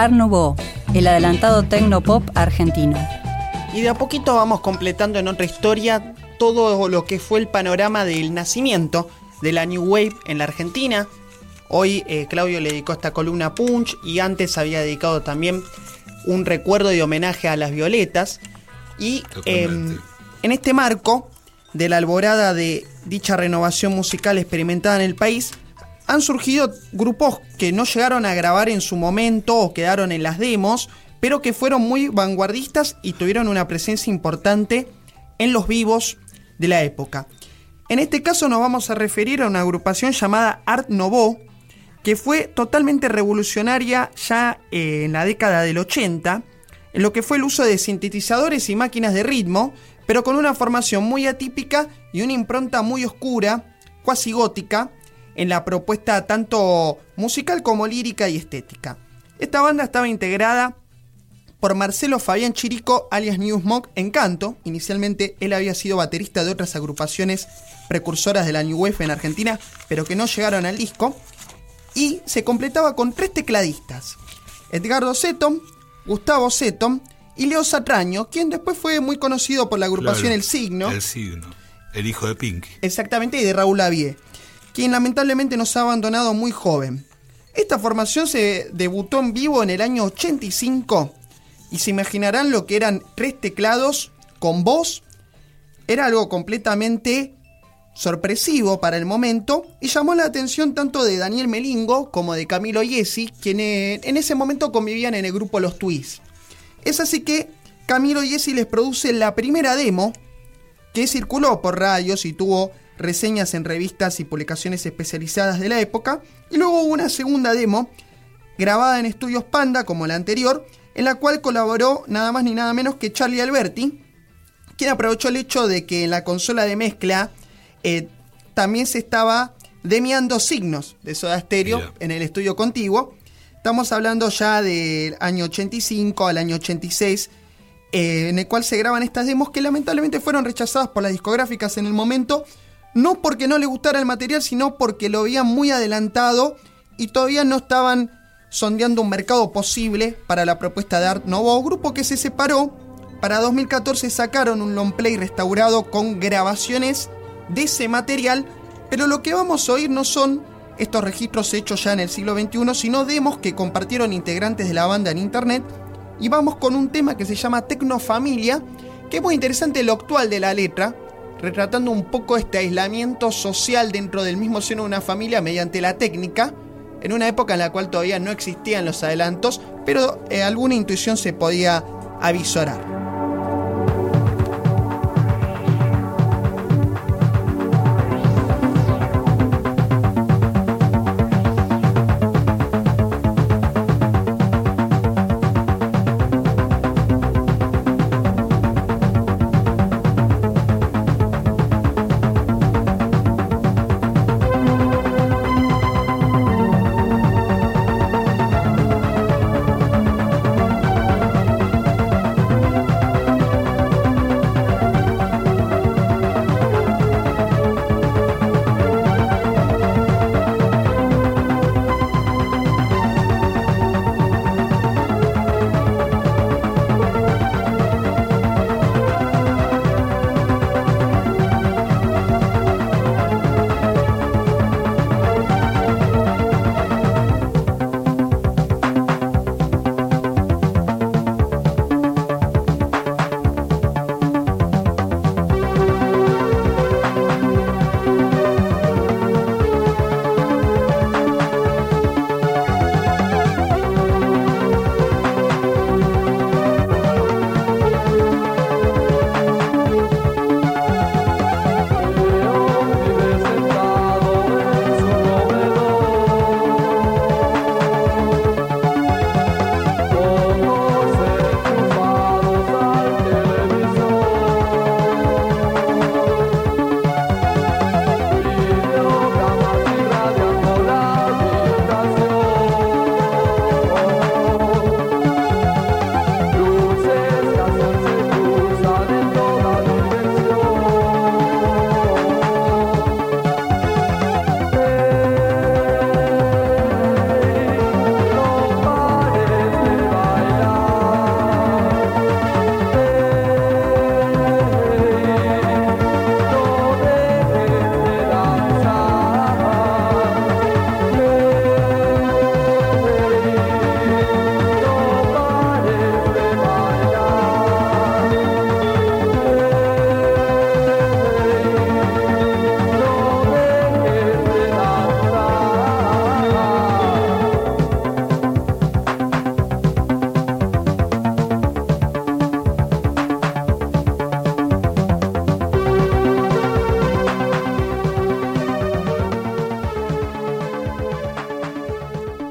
Art Nouveau, el adelantado tecno-pop argentino. Y de a poquito vamos completando en otra historia todo lo que fue el panorama del nacimiento de la New Wave en la Argentina. Hoy eh, Claudio le dedicó esta columna Punch y antes había dedicado también un recuerdo y homenaje a las violetas. Y em, en este marco de la alborada de dicha renovación musical experimentada en el país, han surgido grupos que no llegaron a grabar en su momento o quedaron en las demos, pero que fueron muy vanguardistas y tuvieron una presencia importante en los vivos de la época. En este caso nos vamos a referir a una agrupación llamada Art Nouveau, que fue totalmente revolucionaria ya eh, en la década del 80, en lo que fue el uso de sintetizadores y máquinas de ritmo, pero con una formación muy atípica y una impronta muy oscura, cuasi gótica, en la propuesta tanto musical como lírica y estética. Esta banda estaba integrada por Marcelo Fabián Chirico, alias New en canto. Inicialmente él había sido baterista de otras agrupaciones precursoras de la New Wave en Argentina, pero que no llegaron al disco. Y se completaba con tres tecladistas: Edgardo Seton, Gustavo Seton y Leo Satraño, quien después fue muy conocido por la agrupación El Signo. El Signo, el hijo de Pinky. Exactamente, y de Raúl Lavie, quien lamentablemente nos ha abandonado muy joven. Esta formación se debutó en vivo en el año 85 y se imaginarán lo que eran tres teclados con voz. Era algo completamente sorpresivo para el momento y llamó la atención tanto de Daniel Melingo como de Camilo Yesi, quienes en ese momento convivían en el grupo Los Twists. Es así que Camilo Yesi les produce la primera demo que circuló por radios y tuvo reseñas en revistas y publicaciones especializadas de la época, y luego hubo una segunda demo grabada en estudios Panda como la anterior, en la cual colaboró nada más ni nada menos que Charlie Alberti, quien aprovechó el hecho de que en la consola de mezcla eh, también se estaba demiando signos de Soda Stereo en el estudio contiguo. Estamos hablando ya del año 85 al año 86, eh, en el cual se graban estas demos que lamentablemente fueron rechazadas por las discográficas en el momento, no porque no les gustara el material, sino porque lo habían muy adelantado y todavía no estaban sondeando un mercado posible para la propuesta de Art Nouveau, grupo que se separó. Para 2014 sacaron un long play restaurado con grabaciones de ese material, pero lo que vamos a oír no son estos registros hechos ya en el siglo XXI, sino demos que compartieron integrantes de la banda en internet. Y vamos con un tema que se llama Tecnofamilia, que es muy interesante lo actual de la letra, retratando un poco este aislamiento social dentro del mismo seno de una familia mediante la técnica, en una época en la cual todavía no existían los adelantos, pero eh, alguna intuición se podía avisorar.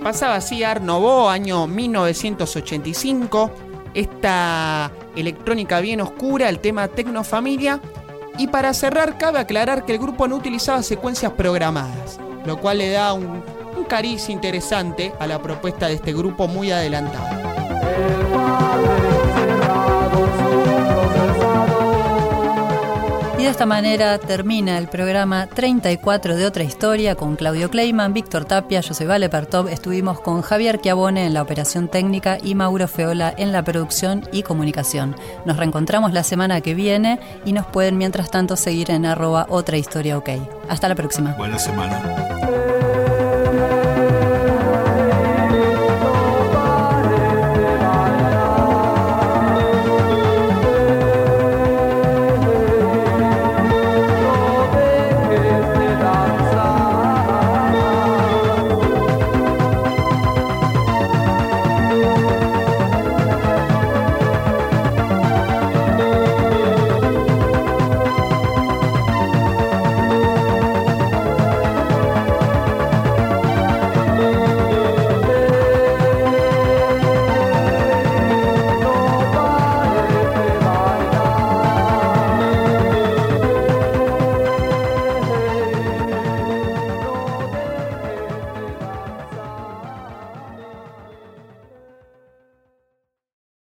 Pasaba así Art Nouveau, año 1985. Esta electrónica bien oscura, el tema Tecnofamilia. Y para cerrar, cabe aclarar que el grupo no utilizaba secuencias programadas, lo cual le da un, un cariz interesante a la propuesta de este grupo muy adelantado. De esta manera termina el programa 34 de Otra Historia con Claudio Kleiman, Víctor Tapia, yo soy Vale Pertov. Estuvimos con Javier Chiabone en la operación técnica y Mauro Feola en la producción y comunicación. Nos reencontramos la semana que viene y nos pueden mientras tanto seguir en arroba Otra Historia OK. Hasta la próxima. Buena semana.